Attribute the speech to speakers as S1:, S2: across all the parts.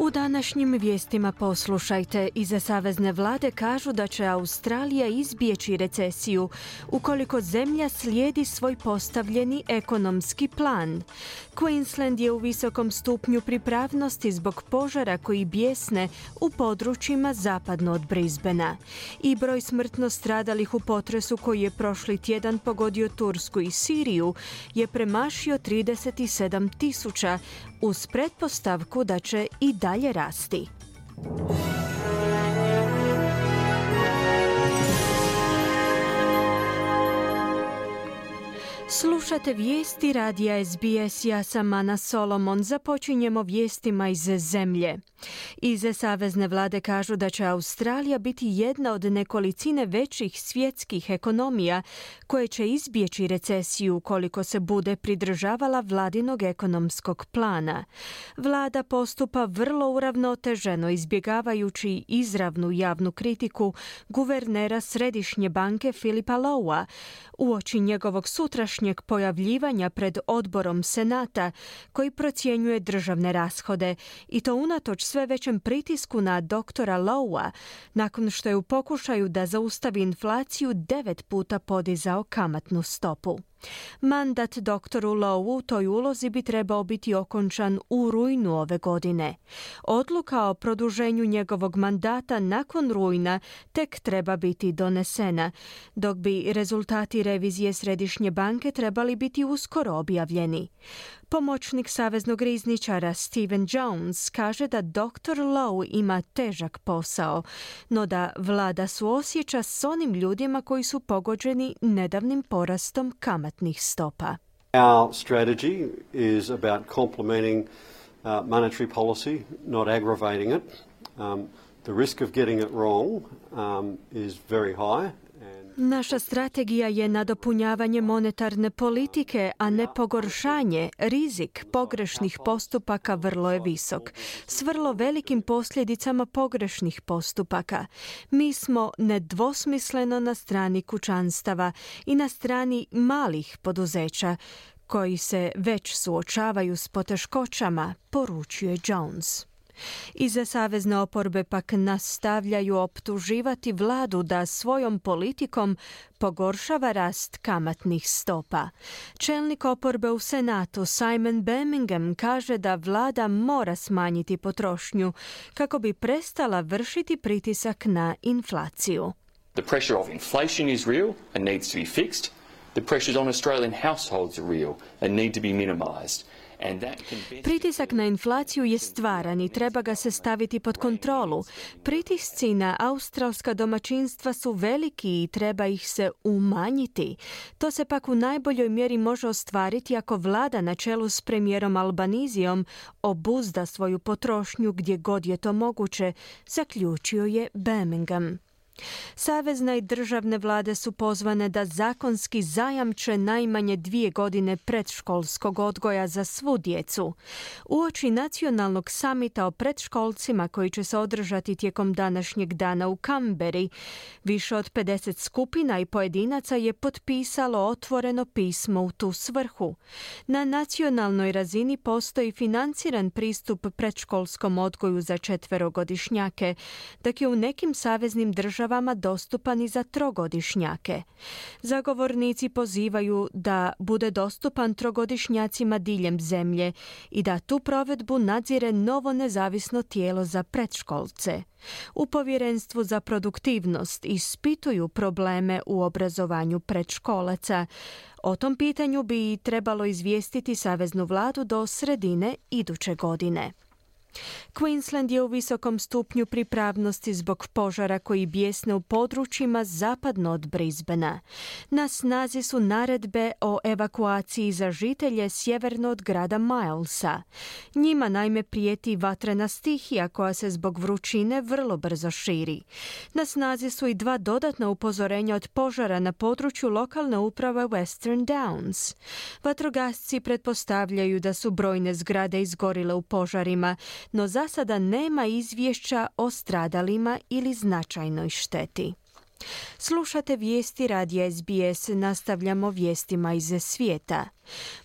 S1: U današnjim vijestima poslušajte. Iza Savezne vlade kažu da će Australija izbjeći recesiju ukoliko zemlja slijedi svoj postavljeni ekonomski plan. Queensland je u visokom stupnju pripravnosti zbog požara koji bjesne u područjima zapadno od Brisbena. I broj smrtno stradalih u potresu koji je prošli tjedan pogodio Tursku i Siriju je premašio 37 tisuća uz pretpostavku da će i dalje rasti. Slušate vijesti radija SBS, ja sam Ana Solomon. Započinjemo vijestima iz zemlje. Iz Savezne vlade kažu da će Australija biti jedna od nekolicine većih svjetskih ekonomija koje će izbjeći recesiju koliko se bude pridržavala vladinog ekonomskog plana. Vlada postupa vrlo uravnoteženo izbjegavajući izravnu javnu kritiku guvernera Središnje banke Filipa Lowa uoči njegovog sutrašnjeg pojavljivanja pred odborom Senata koji procjenjuje državne rashode i to unatoč sve većem pritisku na doktora Lowa nakon što je u pokušaju da zaustavi inflaciju devet puta podizao kamatnu stopu. Mandat doktoru Lowu u toj ulozi bi trebao biti okončan u rujnu ove godine. Odluka o produženju njegovog mandata nakon rujna tek treba biti donesena, dok bi rezultati revizije Središnje banke trebali biti uskoro objavljeni. Pomoćnik saveznog rizničara Steven Jones kaže da dr. Lowe ima težak posao, no da vlada suosjeća s onim ljudima koji su pogođeni nedavnim porastom kamatnih stopa.
S2: Our strategy is about complementing uh, monetary policy, not aggravating it. Um, the risk of getting it wrong um, is very high
S1: Naša strategija je nadopunjavanje monetarne politike, a ne pogoršanje. Rizik pogrešnih postupaka vrlo je visok, s vrlo velikim posljedicama pogrešnih postupaka. Mi smo nedvosmisleno na strani kućanstava i na strani malih poduzeća koji se već suočavaju s poteškoćama, poručuje Jones. Iza savezne oporbe pak nastavljaju optuživati vladu da svojom politikom pogoršava rast kamatnih stopa. Čelnik oporbe u Senatu Simon Birmingham kaže da vlada mora smanjiti potrošnju kako bi prestala vršiti pritisak na inflaciju.
S3: The pressure of inflation is real and needs to be fixed. The pressures on Australian households are real and need to be minimized.
S1: Pritisak na inflaciju je stvaran i treba ga se staviti pod kontrolu. Pritisci na australska domaćinstva su veliki i treba ih se umanjiti. To se pak u najboljoj mjeri može ostvariti ako vlada na čelu s premijerom Albanizijom obuzda svoju potrošnju gdje god je to moguće, zaključio je Birmingham. Savezna i državne vlade su pozvane da zakonski zajamče najmanje dvije godine predškolskog odgoja za svu djecu. Uoči nacionalnog samita o predškolcima koji će se održati tijekom današnjeg dana u Kamberi, više od 50 skupina i pojedinaca je potpisalo otvoreno pismo u tu svrhu. Na nacionalnoj razini postoji financiran pristup predškolskom odgoju za četverogodišnjake, dok je u nekim saveznim državama državama dostupan i za trogodišnjake. Zagovornici pozivaju da bude dostupan trogodišnjacima diljem zemlje i da tu provedbu nadzire novo nezavisno tijelo za predškolce. U povjerenstvu za produktivnost ispituju probleme u obrazovanju predškolaca. O tom pitanju bi trebalo izvijestiti Saveznu vladu do sredine iduće godine. Queensland je u visokom stupnju pripravnosti zbog požara koji bijesne u područjima zapadno od Brisbana. Na snazi su naredbe o evakuaciji za žitelje sjeverno od grada Milesa. Njima naime prijeti vatrena stihija koja se zbog vrućine vrlo brzo širi. Na snazi su i dva dodatna upozorenja od požara na području lokalne uprave Western Downs. Vatrogasci pretpostavljaju da su brojne zgrade izgorile u požarima, no za sada nema izvješća o stradalima ili značajnoj šteti. Slušate vijesti radija SBS, nastavljamo vijestima iz svijeta.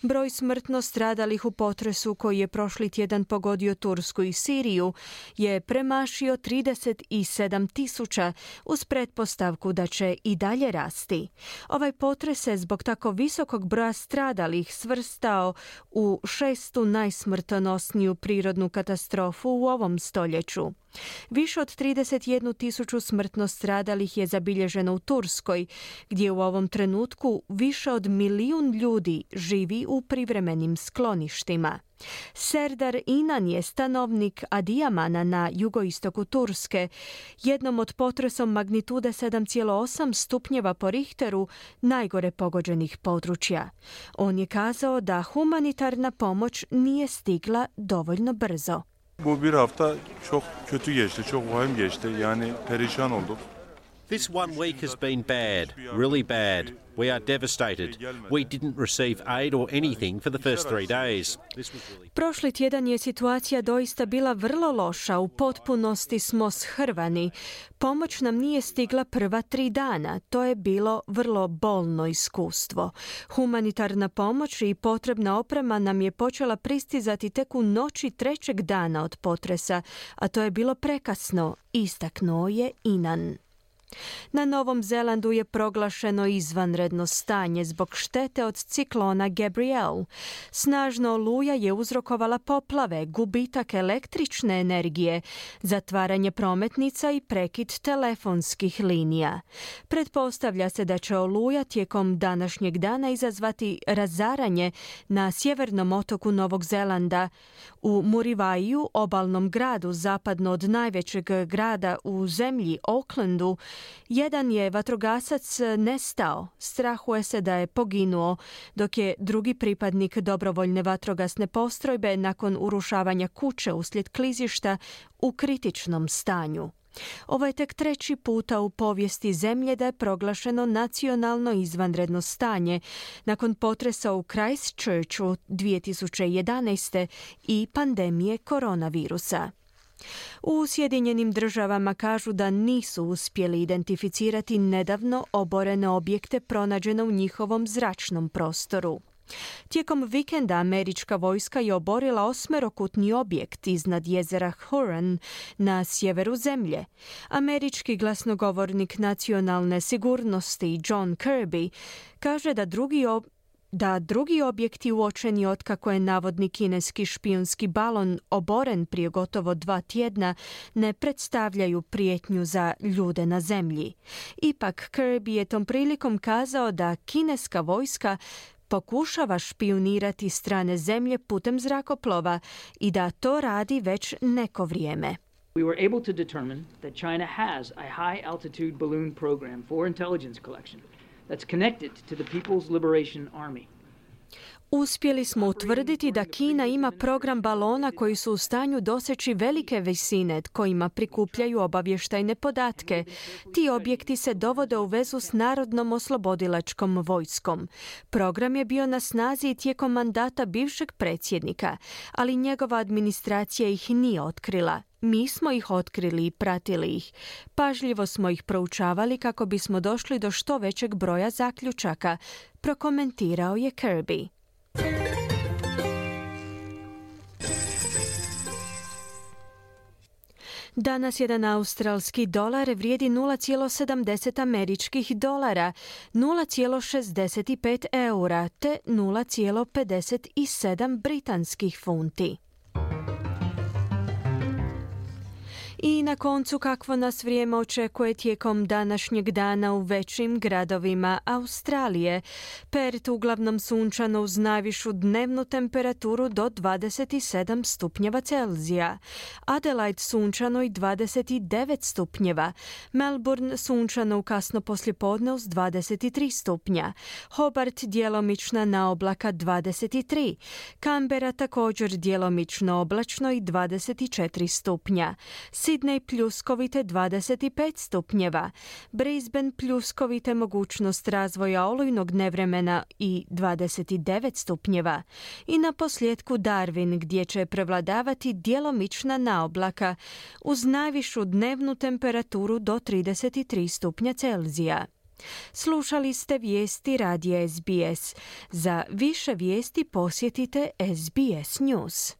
S1: Broj smrtno stradalih u potresu koji je prošli tjedan pogodio Tursku i Siriju je premašio 37 tisuća uz pretpostavku da će i dalje rasti. Ovaj potres se zbog tako visokog broja stradalih svrstao u šestu najsmrtonosniju prirodnu katastrofu u ovom stoljeću. Više od 31 tisuću smrtno stradalih je zabilježeno u Turskoj, gdje u ovom trenutku više od milijun ljudi živi u privremenim skloništima. Serdar Inan je stanovnik Adijamana na jugoistoku Turske, jednom od potresom magnitude 7,8 stupnjeva po Richteru najgore pogođenih područja. On je kazao da humanitarna pomoć nije stigla dovoljno brzo.
S4: Bu bir hafta çok kötü geçti, çok vahim geçti. Yani perişan olduk.
S5: This one week has been bad, really bad. We are devastated. We didn't receive aid or anything for the first three days.
S1: Prošli tjedan je situacija doista bila vrlo loša. U potpunosti smo shrvani. Pomoć nam nije stigla prva tri dana. To je bilo vrlo bolno iskustvo. Humanitarna pomoć i potrebna oprema nam je počela pristizati tek u noći trećeg dana od potresa, a to je bilo prekasno, istaknuo je Inan. Na Novom Zelandu je proglašeno izvanredno stanje zbog štete od ciklona Gabrielle. Snažna oluja je uzrokovala poplave, gubitak električne energije, zatvaranje prometnica i prekid telefonskih linija. Pretpostavlja se da će oluja tijekom današnjeg dana izazvati razaranje na sjevernom otoku Novog Zelanda. U Murivaju, obalnom gradu zapadno od najvećeg grada u zemlji, Aucklandu, jedan je vatrogasac nestao, strahuje se da je poginuo, dok je drugi pripadnik dobrovoljne vatrogasne postrojbe nakon urušavanja kuće uslijed klizišta u kritičnom stanju. Ovo je tek treći puta u povijesti zemlje da je proglašeno nacionalno izvanredno stanje nakon potresa u Christchurchu 2011. i pandemije koronavirusa. U Sjedinjenim državama kažu da nisu uspjeli identificirati nedavno oborene objekte pronađene u njihovom zračnom prostoru. Tijekom vikenda američka vojska je oborila osmerokutni objekt iznad jezera Huron na sjeveru zemlje. Američki glasnogovornik nacionalne sigurnosti John Kirby kaže da drugi da drugi objekti uočeni otkako je navodni kineski špijunski balon oboren prije gotovo dva tjedna ne predstavljaju prijetnju za ljude na zemlji. Ipak Kirby je tom prilikom kazao da kineska vojska pokušava špionirati strane zemlje putem zrakoplova i da to radi već neko vrijeme.
S6: We were able to determine that China has a high altitude balloon program for intelligence collection that's connected to the People's Liberation Army.
S1: Uspjeli smo utvrditi da Kina ima program balona koji su u stanju doseći velike visine kojima prikupljaju obavještajne podatke. Ti objekti se dovode u vezu s Narodnom oslobodilačkom vojskom. Program je bio na snazi tijekom mandata bivšeg predsjednika, ali njegova administracija ih nije otkrila. Mi smo ih otkrili i pratili ih. Pažljivo smo ih proučavali kako bismo došli do što većeg broja zaključaka, prokomentirao je Kirby. Danas jedan australski dolar vrijedi 0,70 američkih dolara, 0,65 eura te 0,57 britanskih funti. I na koncu kakvo nas vrijeme očekuje tijekom današnjeg dana u većim gradovima Australije. Perth uglavnom sunčano uz najvišu dnevnu temperaturu do 27 stupnjeva Celzija. Adelaide sunčano i 29 stupnjeva. Melbourne sunčano u kasno poslijepodne uz 23 stupnja. Hobart djelomična na oblaka 23. Canberra također djelomično oblačno i 24 stupnja. Sydney pljuskovite 25 stupnjeva, Brisbane pljuskovite mogućnost razvoja olujnog nevremena i 29 stupnjeva i na posljedku Darwin gdje će prevladavati djelomična naoblaka uz najvišu dnevnu temperaturu do 33 stupnja Celzija. Slušali ste vijesti radija SBS. Za više vijesti posjetite SBS News.